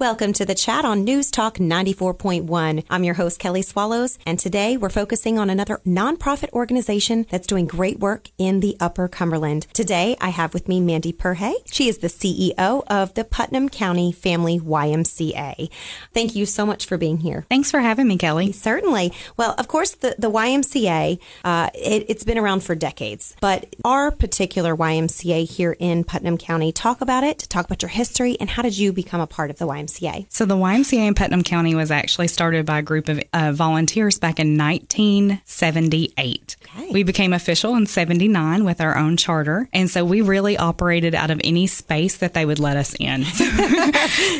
Welcome to the chat on News Talk 94.1. I'm your host, Kelly Swallows, and today we're focusing on another nonprofit organization that's doing great work in the Upper Cumberland. Today, I have with me Mandy Perhay. She is the CEO of the Putnam County Family YMCA. Thank you so much for being here. Thanks for having me, Kelly. Certainly. Well, of course, the, the YMCA, uh, it, it's been around for decades, but our particular YMCA here in Putnam County, talk about it, talk about your history, and how did you become a part of the YMCA? YMCA? So, the YMCA in Putnam County was actually started by a group of uh, volunteers back in 1978. Okay. We became official in 79 with our own charter. And so we really operated out of any space that they would let us in.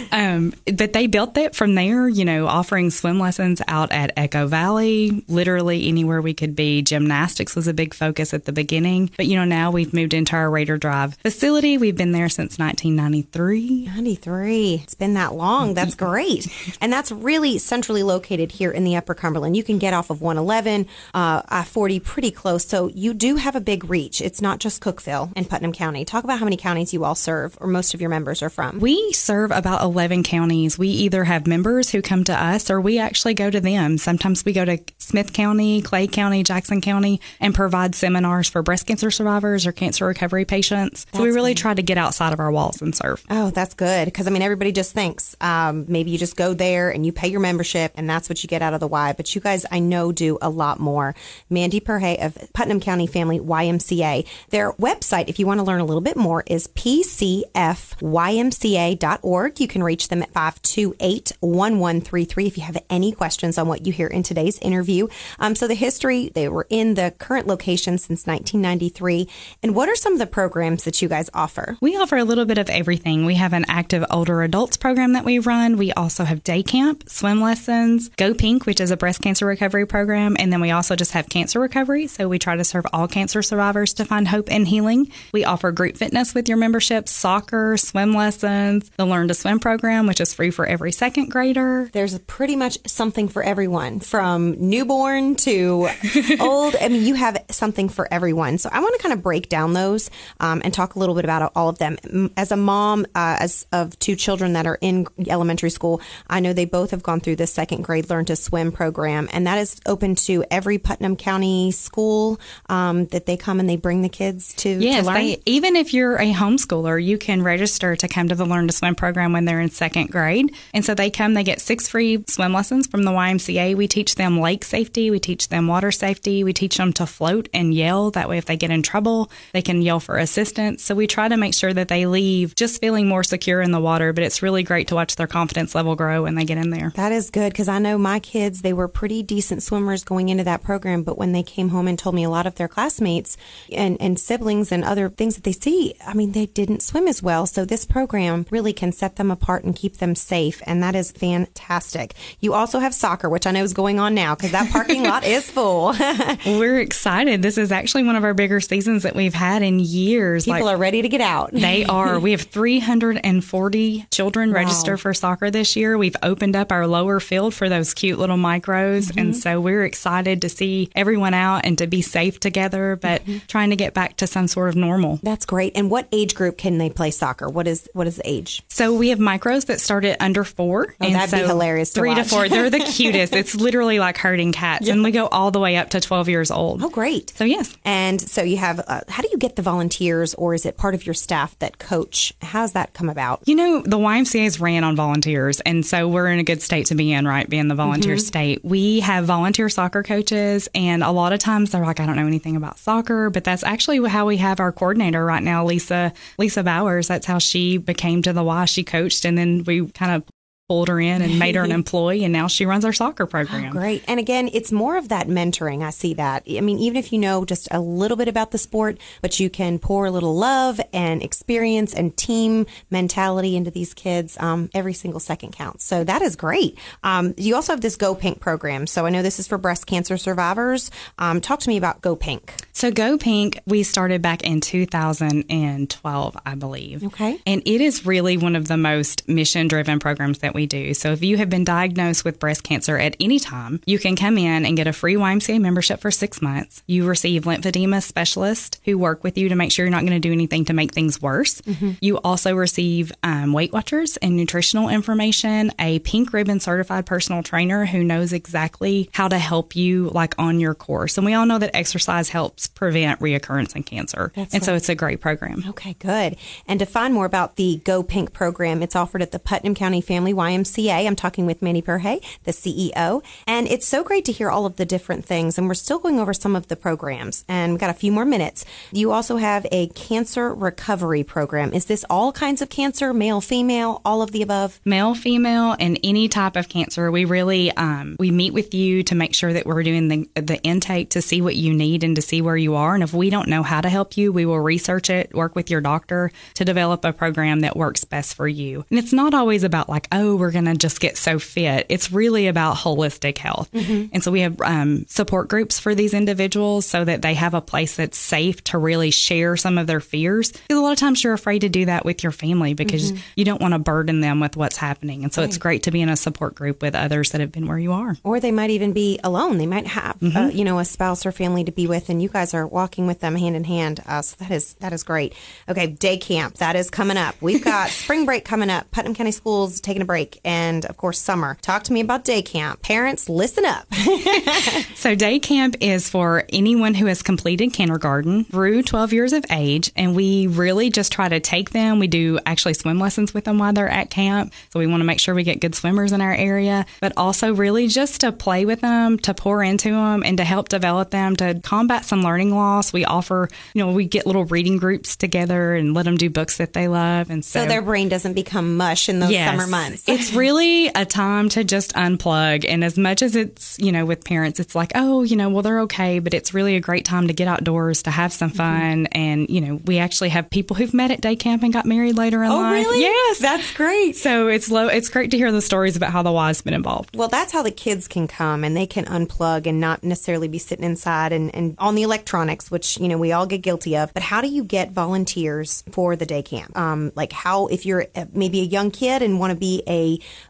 um, but they built it from there, you know, offering swim lessons out at Echo Valley, literally anywhere we could be. Gymnastics was a big focus at the beginning. But, you know, now we've moved into our Raider Drive facility. We've been there since 1993. 93. It's been that long. That's great. and that's really centrally located here in the Upper Cumberland. You can get off of 111, uh, I 40 pretty close. So you do have a big reach. It's not just Cookeville and Putnam County. Talk about how many counties you all serve or most of your members are from. We serve about 11 counties. We either have members who come to us or we actually go to them. Sometimes we go to Smith County, Clay County, Jackson County, and provide seminars for breast cancer survivors or cancer recovery patients. That's so we really try to get outside of our walls and serve. Oh, that's good. Because I mean, everybody just thinks um, maybe you just go there and you pay your membership and that's what you get out of the Y. But you guys, I know, do a lot more. Mandy Perhay of Putnam County Family YMCA. Their website, if you want to learn a little bit more, is pcfymca.org. You can reach them at 528 1133 if you have any questions on what you hear in today's interview. Um, so, the history, they were in the current location since 1993. And what are some of the programs that you guys offer? We offer a little bit of everything. We have an active older adults program that we run. We also have day camp, swim lessons, Go Pink, which is a breast cancer recovery program. And then we also just have cancer recovery. So we try to serve all cancer survivors to find hope and healing. We offer group fitness with your membership, soccer, swim lessons, the Learn to Swim program, which is free for every second grader. There's pretty much something for everyone from newborn to old. I mean, you have something for everyone. So I want to kind of break down those um, and talk a little bit about all of them. As a mom uh, as of two children that are in elementary school, I know they both have gone through the second grade Learn to Swim program, and that is open to every Putnam County school um, that they come and they bring the kids to, yes, to learn. They, even if you're a homeschooler, you can register to come to the Learn to Swim program when they're in second grade. And so they come, they get six free swim lessons from the YMCA. We teach them lake safety, we teach them water safety, we teach them to float and yell. That way, if they get in trouble, they can yell for assistance. So we try to make sure that they leave just feeling more secure in the water, but it's really great to watch their confidence level grow when they get in there. That is good because I know my kids, they were pretty decent swimmers going into that program, but when they came home and told me a lot of their classmates and, and siblings and other things that they see, I mean, they didn't swim as well. So this program really can set them apart and keep them safe. And that is fantastic. You also have soccer, which I know is going on now because that parking lot is full. We're excited. This is actually one of our bigger seasons that we've had in years. People like, are ready to get out. they are. We have 340 children wow. Register for soccer this year. We've opened up our lower field for those cute little micros. Mm-hmm. And so we're excited to see everyone out and to be safe together, but mm-hmm. trying to get back to some sort of normal. That's great. And what age group can they play soccer? What is what is the age? So we have micros that start at under four. Oh, and that'd so be hilarious. To three watch. to four. They're the cutest. it's literally like herding cats. Yes. And we go all the way up to 12 years old. Oh, great. So, yes. And so you have, uh, how do you get the volunteers or is it part of your staff that coach? How's that come about? You know, the YMCA is ran on volunteers. And so we're in a good state to be in, right? Being the volunteer mm-hmm. state. We have volunteer soccer coaches. And a lot of times they're like, I don't know anything about soccer, but that's actually how we have our coordinator right now, Lisa, Lisa Bowers. That's how she became to the Y. She coached and then we kind of pulled her in and made her an employee and now she runs our soccer program. Oh, great. And again, it's more of that mentoring. I see that. I mean, even if you know just a little bit about the sport, but you can pour a little love and experience and team mentality into these kids, um, every single second counts. So that is great. Um, you also have this Go Pink program. So I know this is for breast cancer survivors. Um, talk to me about Go Pink. So Go Pink, we started back in 2012, I believe. Okay. And it is really one of the most mission driven programs that we do. So if you have been diagnosed with breast cancer at any time, you can come in and get a free YMCA membership for six months. You receive lymphedema specialists who work with you to make sure you're not going to do anything to make things worse. Mm-hmm. You also receive um, Weight Watchers and nutritional information, a pink ribbon certified personal trainer who knows exactly how to help you like on your course. And we all know that exercise helps prevent reoccurrence in cancer. That's and right. so it's a great program. Okay, good. And to find more about the Go Pink program, it's offered at the Putnam County Family YMCA. I'm CA. I'm talking with Mandy Perhay, the CEO. And it's so great to hear all of the different things. And we're still going over some of the programs. And we've got a few more minutes. You also have a cancer recovery program. Is this all kinds of cancer, male, female, all of the above? Male, female, and any type of cancer. We really um, we meet with you to make sure that we're doing the, the intake to see what you need and to see where you are. And if we don't know how to help you, we will research it, work with your doctor to develop a program that works best for you. And it's not always about like, oh, we're going to just get so fit. It's really about holistic health. Mm-hmm. And so we have um, support groups for these individuals so that they have a place that's safe to really share some of their fears. Because a lot of times you're afraid to do that with your family because mm-hmm. you don't want to burden them with what's happening. And so right. it's great to be in a support group with others that have been where you are. Or they might even be alone. They might have, uh, mm-hmm. uh, you know, a spouse or family to be with, and you guys are walking with them hand in hand. Uh, so that is that is great. Okay, day camp that is coming up. We've got spring break coming up. Putnam County Schools taking a break, and of course summer. Talk to me about day camp. Parents, listen up. so day camp is for anyone who has completed kindergarten through 12 years of age, and we really just try to take them. We do actually swim lessons with them while they're at camp, so we want to make sure we get good swimmers in our area, but also really just to play with them, to pour into them, and to help develop them to combat some learning loss. We offer, you know, we get little reading groups together and let them do books that they love, and so, so their brain doesn't become mush in those yes, summer months. It's really a time to just unplug, and as much as it's you know with parents, it's like oh you know well they're okay, but it's really a great time to get outdoors to have some mm-hmm. fun, mm-hmm. and you know we actually have people who've met at day camp and got married later in oh, life. Really? Yes, that's great. So it's low. It's great to hear the stories about how the Y's been involved. Well, that's how the kids can come and they can unplug and not necessarily be sitting inside and, and on the electronics, which, you know, we all get guilty of. But how do you get volunteers for the day camp? Um, like how, if you're maybe a young kid and want to be a,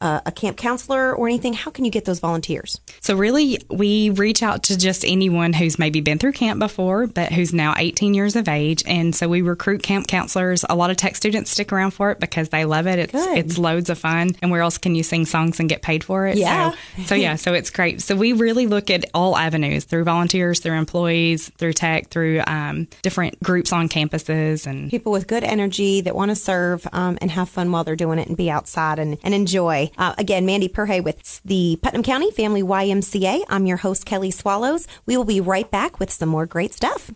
uh, a camp counselor or anything, how can you get those volunteers? So really, we reach out to just anyone who's maybe been through camp before, but who's now 18 years of age. And so we recruit camp counselors. A lot of tech students stick around for it because they love it. It's, Good. it's loads of fun. And where else can you sing songs and get paid for it? Yeah. So, so yeah, so it's great. So we really look at all avenues through volunteers, through employees, through tech, through um, different groups on campuses and people with good energy that want to serve um, and have fun while they're doing it and be outside and, and enjoy. Uh, again, Mandy Perhay with the Putnam County Family YMCA. I'm your host, Kelly Swallows. We will be right back with some more great stuff.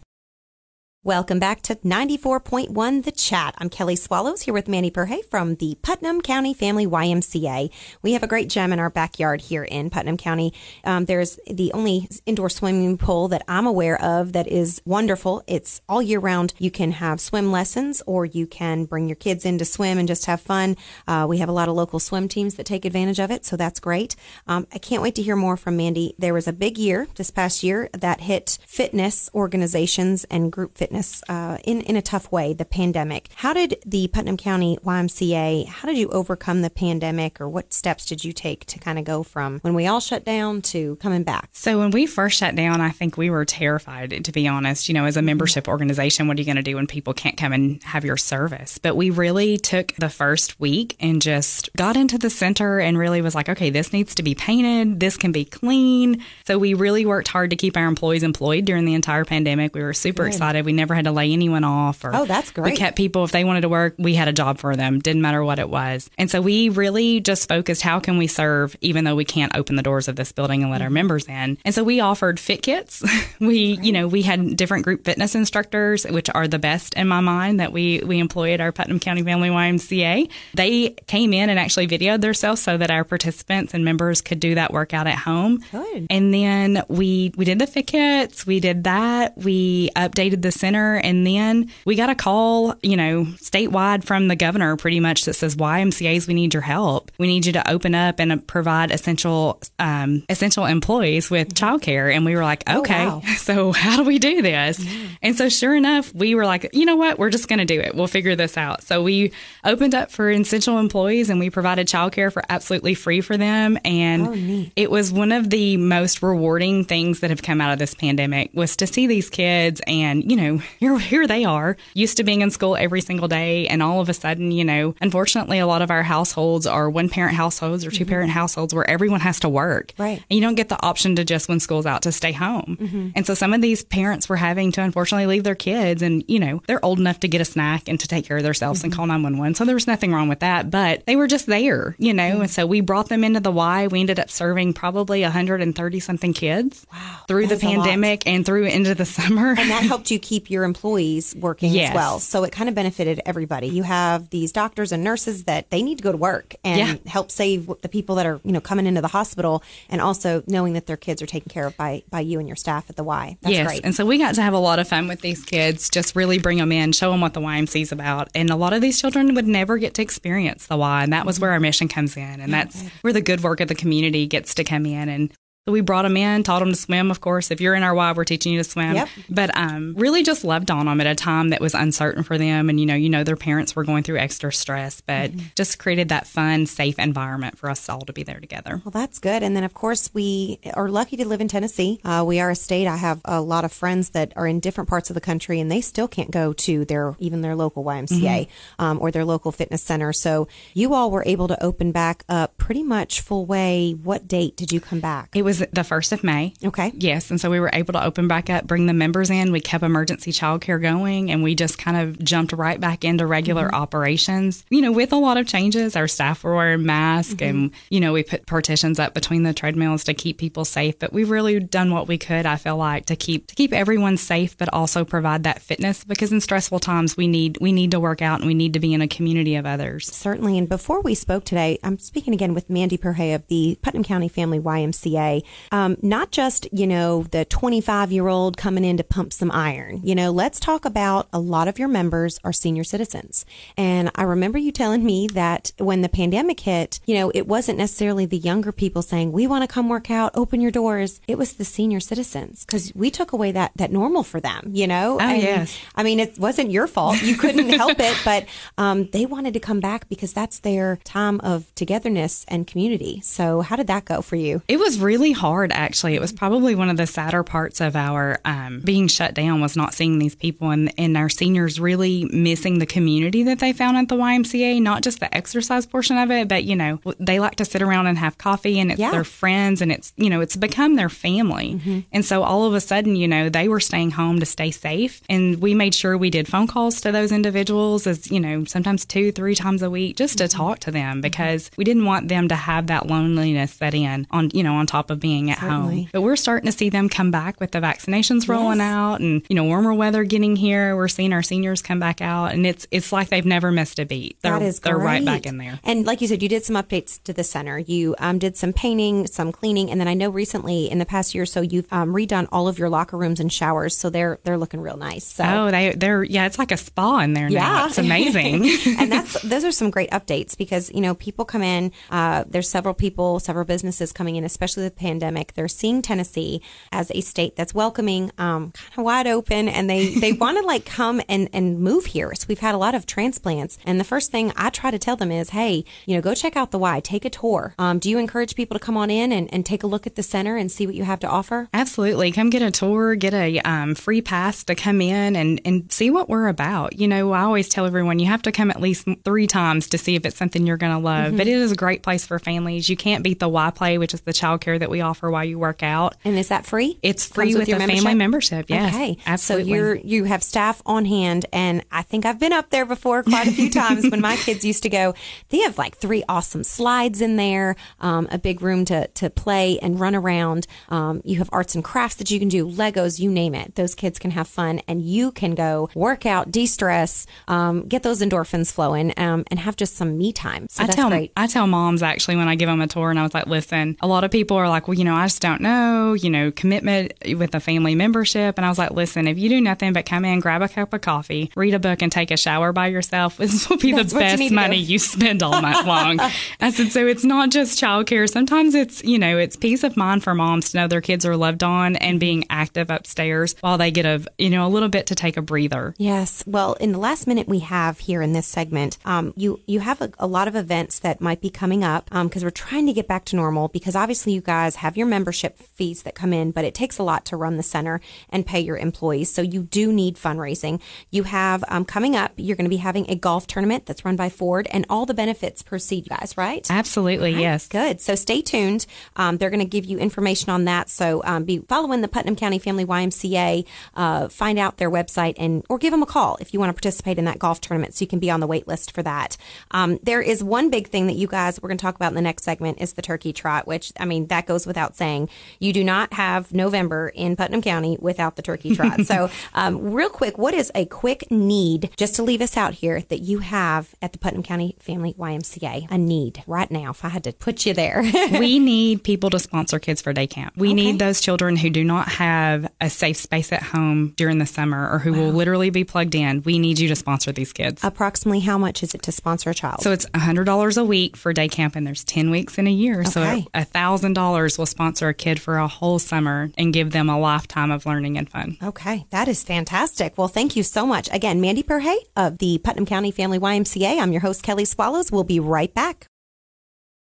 Welcome back to 94.1 The Chat. I'm Kelly Swallows here with Manny Perhay from the Putnam County Family YMCA. We have a great gem in our backyard here in Putnam County. Um, there's the only indoor swimming pool that I'm aware of that is wonderful. It's all year round. You can have swim lessons or you can bring your kids in to swim and just have fun. Uh, we have a lot of local swim teams that take advantage of it, so that's great. Um, I can't wait to hear more from Mandy. There was a big year this past year that hit fitness organizations and group fitness fitness uh, in in a tough way, the pandemic. How did the Putnam County YMCA? How did you overcome the pandemic, or what steps did you take to kind of go from when we all shut down to coming back? So when we first shut down, I think we were terrified. To be honest, you know, as a membership organization, what are you going to do when people can't come and have your service? But we really took the first week and just got into the center and really was like, okay, this needs to be painted. This can be clean. So we really worked hard to keep our employees employed during the entire pandemic. We were super Good. excited. We never had to lay anyone off. Or oh, that's great. We kept people, if they wanted to work, we had a job for them. Didn't matter what it was. And so we really just focused how can we serve, even though we can't open the doors of this building and let mm-hmm. our members in. And so we offered fit kits. we, right. you know, we had different group fitness instructors, which are the best in my mind that we, we employ at our Putnam County Family YMCA. They came in and actually videoed themselves so that our participants and members could do that workout at home. Good. And then we, we did the fit kits. We did that. We updated the center And then we got a call, you know, statewide from the governor pretty much that says, YMCA's, we need your help. We need you to open up and provide essential, um, essential employees with childcare. And we were like, okay, oh, wow. so how do we do this? Yeah. And so sure enough, we were like, you know what? We're just going to do it. We'll figure this out. So we opened up for essential employees and we provided childcare for absolutely free for them. And oh, it was one of the most rewarding things that have come out of this pandemic was to see these kids and, you know, here, here they are used to being in school every single day. And all of a sudden, you know, unfortunately, a lot of our households are one parent households or two parent mm-hmm. households where everyone has to work. Right. And you don't get the option to just when school's out to stay home. Mm-hmm. And so some of these parents were having to unfortunately leave their kids and, you know, they're old enough to get a snack and to take care of themselves mm-hmm. and call 911. So there was nothing wrong with that, but they were just there, you know, and so we brought them into the Y. We ended up serving probably 130 something kids wow, through the pandemic and through into the summer. And that helped you keep your employees working yes. as well. So it kind of benefited everybody. You have these doctors and nurses that they need to go to work and yeah. help save the people that are, you know, coming into the hospital and also knowing that their kids are taken care of by, by you and your staff at the Y. That's yes. great. And so we got to have a lot of fun with these kids, just really bring them in, show them what the YMC is about. And a lot of these children would never get to experience the Y. And that was mm-hmm. where our mission comes in. And that's where the good work of the community gets to come in and so we brought them in, taught them to swim, of course. If you're in our Y, we're teaching you to swim. Yep. But um, really just loved on them at a time that was uncertain for them. And, you know, you know, their parents were going through extra stress, but mm-hmm. just created that fun, safe environment for us all to be there together. Well, that's good. And then, of course, we are lucky to live in Tennessee. Uh, we are a state. I have a lot of friends that are in different parts of the country and they still can't go to their, even their local YMCA mm-hmm. um, or their local fitness center. So you all were able to open back up pretty much full way. What date did you come back? It was the 1st of May. Okay. Yes. And so we were able to open back up, bring the members in. We kept emergency childcare going and we just kind of jumped right back into regular mm-hmm. operations. You know, with a lot of changes, our staff were wearing masks mm-hmm. and, you know, we put partitions up between the treadmills to keep people safe. But we've really done what we could, I feel like, to keep to keep everyone safe, but also provide that fitness because in stressful times we need we need to work out and we need to be in a community of others. Certainly. And before we spoke today, I'm speaking again with Mandy Perhay of the Putnam County Family YMCA. Um, not just, you know, the 25 year old coming in to pump some iron. You know, let's talk about a lot of your members are senior citizens. And I remember you telling me that when the pandemic hit, you know, it wasn't necessarily the younger people saying, we want to come work out, open your doors. It was the senior citizens because we took away that, that normal for them, you know? Oh, and, yes. I mean, it wasn't your fault. You couldn't help it, but um, they wanted to come back because that's their time of togetherness and community. So how did that go for you? It was really hard, actually. It was probably one of the sadder parts of our um, being shut down was not seeing these people and, and our seniors really missing the community that they found at the YMCA, not just the exercise portion of it, but, you know, they like to sit around and have coffee and it's yeah. their friends and it's, you know, it's become their family. Mm-hmm. And so all of a sudden, you know, they were staying home to stay safe. And we made sure we did phone calls to those individuals as, you know, sometimes two, three times a week just to mm-hmm. talk to them because we didn't want them to have that loneliness set in on, you know, on top of being at Certainly. home. But we're starting to see them come back with the vaccinations rolling yes. out and, you know, warmer weather getting here. We're seeing our seniors come back out and it's it's like they've never missed a beat. They're, that is They're right back in there. And like you said, you did some updates to the center. You um, did some painting, some cleaning, and then I know recently in the past year or so you've um, redone all of your locker rooms and showers, so they're they're looking real nice. So. Oh, they they're yeah, it's like a spa in there yeah. now. It's amazing. and that's those are some great updates because you know people come in. Uh, there's several people, several businesses coming in, especially the pandemic. They're seeing Tennessee as a state that's welcoming, um, kind of wide open, and they they want to like come and and move here. So we've had a lot of transplants, and the first thing I try to tell them is, hey, you know, go check out the Y, take a tour. Um, do you encourage people to come on in and, and take a look at the center and see what you have to offer? Absolutely, come get a tour, get a um, free pass to come in and and see what we're about. You know, I always tell everyone you have to come at least three times to see if it's something you're going to love. Mm-hmm. But it is a great place for families. You can't beat the Y Play, which is the childcare that we offer while you work out. And is that free? It's free with, with, a membership? family membership. Yes. Okay. Absolutely. So you're you have staff on hand and I think I've been up there before quite a few times when my kids used to go. They have like three awesome slides in there, um, a big room to to play and run around. Um, you have arts and crafts that you can do, Legos, you name it. Those kids can have fun and you can go work out, de-stress, um, get those endorphins flowing, um, and have just some me time. So I tell great. I tell moms actually when I give them a tour and I was like, listen, a lot of people are like, like, well, you know, I just don't know, you know, commitment with a family membership. And I was like, listen, if you do nothing but come in, grab a cup of coffee, read a book, and take a shower by yourself, this will be That's the best money you spend all night long. I said, so it's not just childcare. Sometimes it's, you know, it's peace of mind for moms to know their kids are loved on and being active upstairs while they get a, you know, a little bit to take a breather. Yes. Well, in the last minute we have here in this segment, um, you, you have a, a, lot of events that might be coming up because um, we're trying to get back to normal because obviously you guys have your membership fees that come in, but it takes a lot to run the center and pay your employees. So you do need fundraising. You have um, coming up, you're going to be having a golf tournament that's run by Ford and all the benefits proceed, guys, right? Absolutely. Right, yes. Good. So stay tuned. Um, they're going to give you information on that. So um, be following the Putnam County Family YMCA. Uh, find out their website and or give them a call if you want to participate in that golf tournament, so you can be on the wait list for that. Um, there is one big thing that you guys we're going to talk about in the next segment is the turkey trot, which I mean that goes without saying. You do not have November in Putnam County without the turkey trot. so, um, real quick, what is a quick need just to leave us out here that you have at the Putnam County Family YMCA? A need right now. If I had to put you there, we need people to sponsor kids for day camp. We okay. need those children who do not have a safe space at home during the summer or who wow. will literally be plugged in. We need you to sponsor these kids. Approximately how much is it to sponsor a child? So it's $100 a week for day camp, and there's 10 weeks in a year. Okay. So $1,000 will sponsor a kid for a whole summer and give them a lifetime of learning and fun. Okay, that is fantastic. Well, thank you so much. Again, Mandy Perhay of the Putnam County Family YMCA. I'm your host, Kelly Swallows. We'll be right back.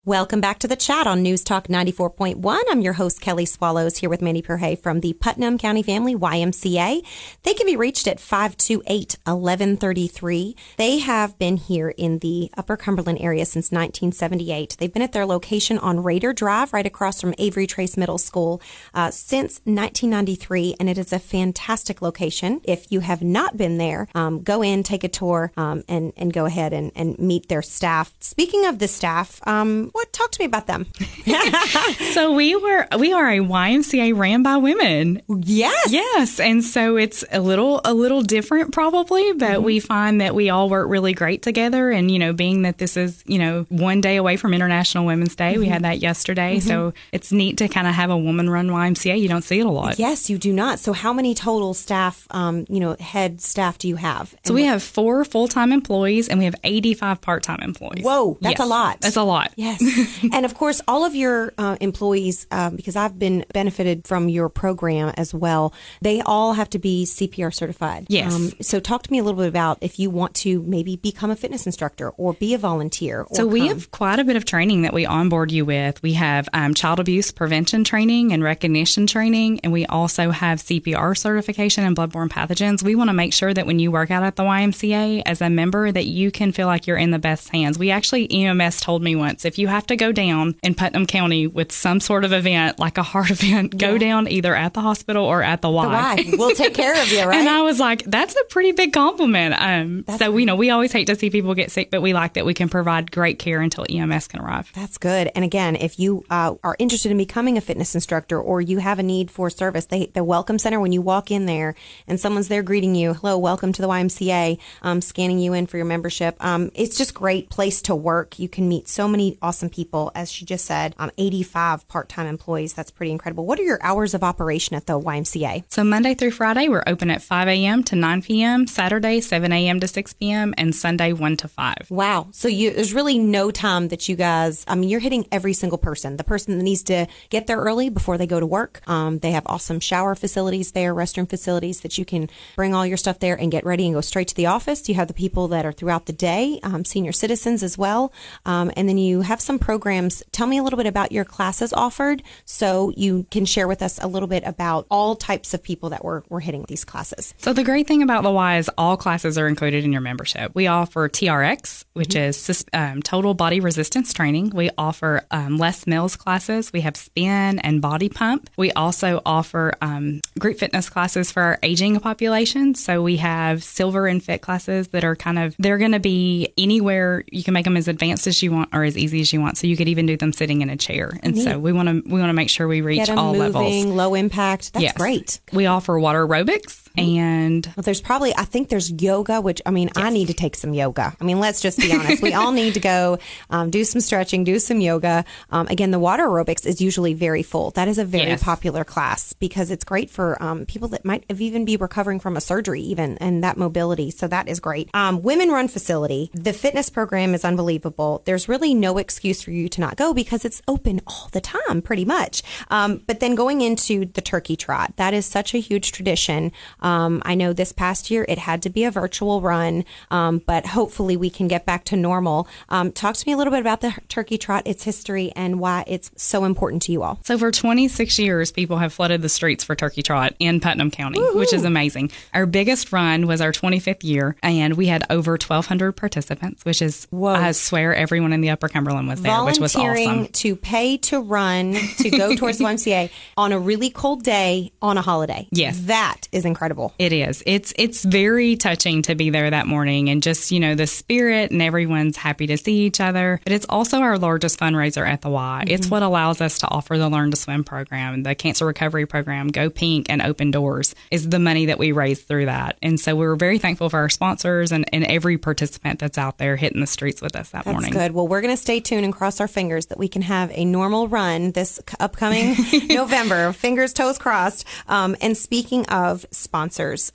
Welcome back to the chat on News Talk 94.1. I'm your host, Kelly Swallows, here with Mandy Perhay from the Putnam County Family YMCA. They can be reached at 528 1133. They have been here in the Upper Cumberland area since 1978. They've been at their location on Raider Drive, right across from Avery Trace Middle School, uh, since 1993, and it is a fantastic location. If you have not been there, um, go in, take a tour, um, and, and go ahead and, and meet their staff. Speaking of the staff, um, what? Talk to me about them. so we were we are a YMCA ran by women. Yes, yes, and so it's a little a little different probably, but mm-hmm. we find that we all work really great together. And you know, being that this is you know one day away from International Women's Day, mm-hmm. we had that yesterday, mm-hmm. so it's neat to kind of have a woman run YMCA. You don't see it a lot. Yes, you do not. So how many total staff, um, you know, head staff do you have? So we have four full time employees and we have eighty five part time employees. Whoa, that's yes. a lot. That's a lot. Yes. and of course, all of your uh, employees, um, because I've been benefited from your program as well, they all have to be CPR certified. Yes. Um, so talk to me a little bit about if you want to maybe become a fitness instructor or be a volunteer. so we come. have quite a bit of training that we onboard you with. We have um, child abuse prevention training and recognition training, and we also have CPR certification and bloodborne pathogens. We want to make sure that when you work out at the YMCA as a member, that you can feel like you're in the best hands. We actually EMS told me once if you have to go down in Putnam County with some sort of event, like a heart event, yeah. go down either at the hospital or at the Y. The y. We'll take care of you, right? and I was like, that's a pretty big compliment. Um, so, you know, we always hate to see people get sick, but we like that we can provide great care until EMS can arrive. That's good. And again, if you uh, are interested in becoming a fitness instructor or you have a need for service, they, the Welcome Center, when you walk in there and someone's there greeting you, hello, welcome to the YMCA, um, scanning you in for your membership, um, it's just great place to work. You can meet so many awesome people, as she just said, um, 85 part time employees. That's pretty incredible. What are your hours of operation at the YMCA? So, Monday through Friday, we're open at 5 a.m. to 9 p.m., Saturday, 7 a.m. to 6 p.m., and Sunday, 1 to 5. Wow. So, you, there's really no time that you guys, I mean, you're hitting every single person. The person that needs to get there early before they go to work. Um, they have awesome shower facilities there, restroom facilities that you can bring all your stuff there and get ready and go straight to the office. You have the people that are throughout the day, um, senior citizens as well. Um, and then you have some programs. Tell me a little bit about your classes offered so you can share with us a little bit about all types of people that were, were hitting these classes. So, the great thing about the Y is all classes are included in your membership. We offer TRX, which mm-hmm. is um, total body resistance training. We offer um, Les Mills classes. We have spin and body pump. We also offer um, group fitness classes for our aging population. So, we have silver and fit classes that are kind of, they're going to be anywhere. You can make them as advanced as you want or as easy as you you want. So you could even do them sitting in a chair. And Neat. so we want to we want to make sure we reach all moving, levels. Low impact. That's yes. great. We offer water aerobics and well, there's probably I think there's yoga, which I mean yes. I need to take some yoga. I mean let's just be honest, we all need to go um, do some stretching, do some yoga. Um, again, the water aerobics is usually very full. That is a very yes. popular class because it's great for um, people that might have even be recovering from a surgery, even and that mobility. So that is great. Um, women run facility. The fitness program is unbelievable. There's really no excuse for you to not go because it's open all the time, pretty much. Um, but then going into the turkey trot, that is such a huge tradition. Um, I know this past year it had to be a virtual run, um, but hopefully we can get back to normal. Um, talk to me a little bit about the Turkey Trot, its history, and why it's so important to you all. So, for 26 years, people have flooded the streets for Turkey Trot in Putnam County, Woo-hoo. which is amazing. Our biggest run was our 25th year, and we had over 1,200 participants, which is, Whoa. I swear, everyone in the Upper Cumberland was there, which was awesome. to pay to run, to go towards the YMCA on a really cold day on a holiday. Yes. That is incredible incredible. It is. It's it's very touching to be there that morning and just, you know, the spirit and everyone's happy to see each other. But it's also our largest fundraiser at the Y. Mm-hmm. It's what allows us to offer the Learn to Swim program, the cancer recovery program, Go Pink and Open Doors is the money that we raise through that. And so we're very thankful for our sponsors and, and every participant that's out there hitting the streets with us that that's morning. good. Well, we're going to stay tuned and cross our fingers that we can have a normal run this upcoming November. Fingers, toes crossed. Um, and speaking of sponsors,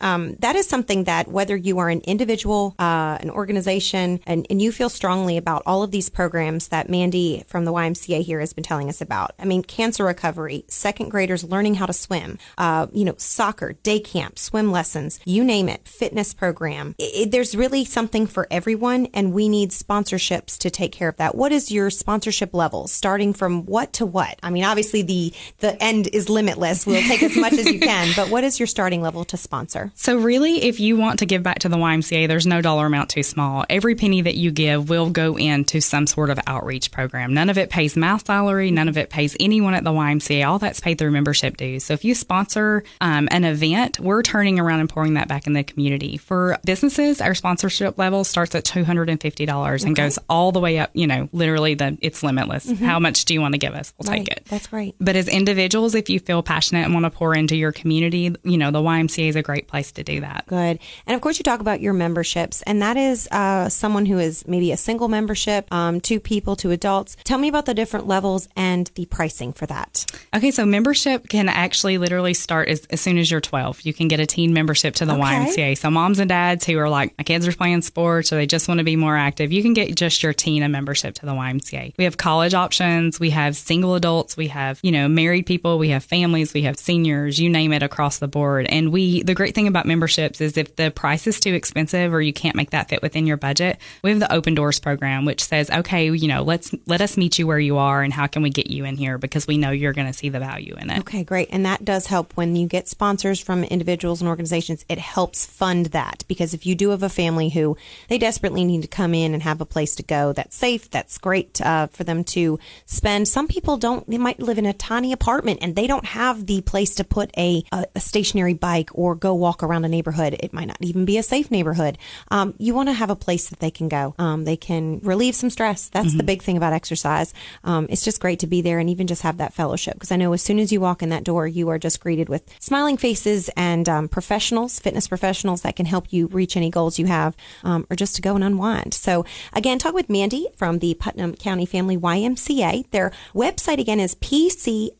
um, that is something that whether you are an individual, uh, an organization, and, and you feel strongly about all of these programs that Mandy from the YMCA here has been telling us about. I mean, cancer recovery, second graders learning how to swim, uh, you know, soccer, day camp, swim lessons, you name it, fitness program. It, it, there's really something for everyone, and we need sponsorships to take care of that. What is your sponsorship level, starting from what to what? I mean, obviously the the end is limitless. We'll take as much as you can, but what is your starting level to sponsor? So, really, if you want to give back to the YMCA, there's no dollar amount too small. Every penny that you give will go into some sort of outreach program. None of it pays my salary, none of it pays anyone at the YMCA. All that's paid through membership dues. So, if you sponsor um, an event, we're turning around and pouring that back in the community. For businesses, our sponsorship level starts at $250 okay. and goes all the way up, you know, literally, the it's limitless. Mm-hmm. How much do you want to give us? We'll right. take it. That's great. But as individuals, if you feel passionate and want to pour into your community, you know, the YMCA is a great place to do that. Good. And of course, you talk about your memberships, and that is uh, someone who is maybe a single membership, um, two people, two adults. Tell me about the different levels and the pricing for that. Okay, so membership can actually literally start as, as soon as you're 12. You can get a teen membership to the okay. YMCA. So, moms and dads who are like, my kids are playing sports or they just want to be more active, you can get just your teen a membership to the YMCA. We have college options, we have single adults, we have, you know, married people, we have families, we have seniors, you name it across the board. And we, the great thing about memberships is if the price is too expensive or you can't make that fit within your budget, we have the open doors program, which says, okay, you know, let's let us meet you where you are and how can we get you in here because we know you're going to see the value in it. Okay, great. And that does help when you get sponsors from individuals and organizations. It helps fund that because if you do have a family who they desperately need to come in and have a place to go that's safe, that's great uh, for them to spend. Some people don't, they might live in a tiny apartment and they don't have the place to put a, a, a stationary bike go walk around a neighborhood. It might not even be a safe neighborhood. Um, you want to have a place that they can go. Um, they can relieve some stress. That's mm-hmm. the big thing about exercise. Um, it's just great to be there and even just have that fellowship because I know as soon as you walk in that door, you are just greeted with smiling faces and um, professionals, fitness professionals that can help you reach any goals you have um, or just to go and unwind. So again, talk with Mandy from the Putnam County Family YMCA. Their website again is pcfymca.org.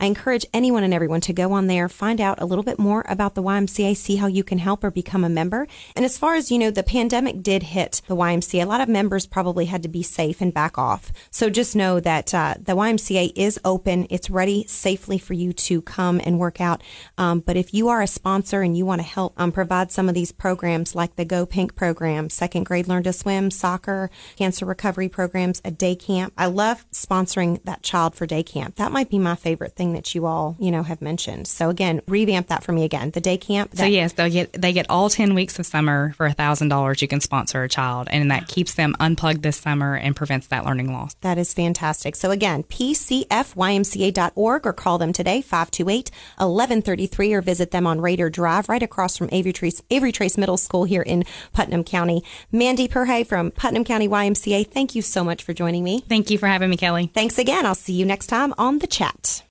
I encourage anyone and everyone to go on there, find out a little bit more about the YMCA, see how you can help or become a member. And as far as you know, the pandemic did hit the YMCA. A lot of members probably had to be safe and back off. So just know that uh, the YMCA is open. It's ready safely for you to come and work out. Um, but if you are a sponsor and you want to help um, provide some of these programs like the Go Pink program, second grade learn to swim, soccer, cancer recovery programs, a day camp. I love sponsoring that child for day camp. That might be my favorite thing that you all, you know, have mentioned. So again, revamp that for me again. The day camp. That- so yes, they get they get all ten weeks of summer for a thousand dollars. You can sponsor a child, and that keeps them unplugged this summer and prevents that learning loss. That is fantastic. So again, pcfymca.org or call them today 528-1133 or visit them on Raider Drive right across from Avery Trace, Avery Trace Middle School here in Putnam County. Mandy Perhay from Putnam County YMCA, thank you so much for joining me. Thank you for having me, Kelly. Thanks again. I'll see you next time on The Chat.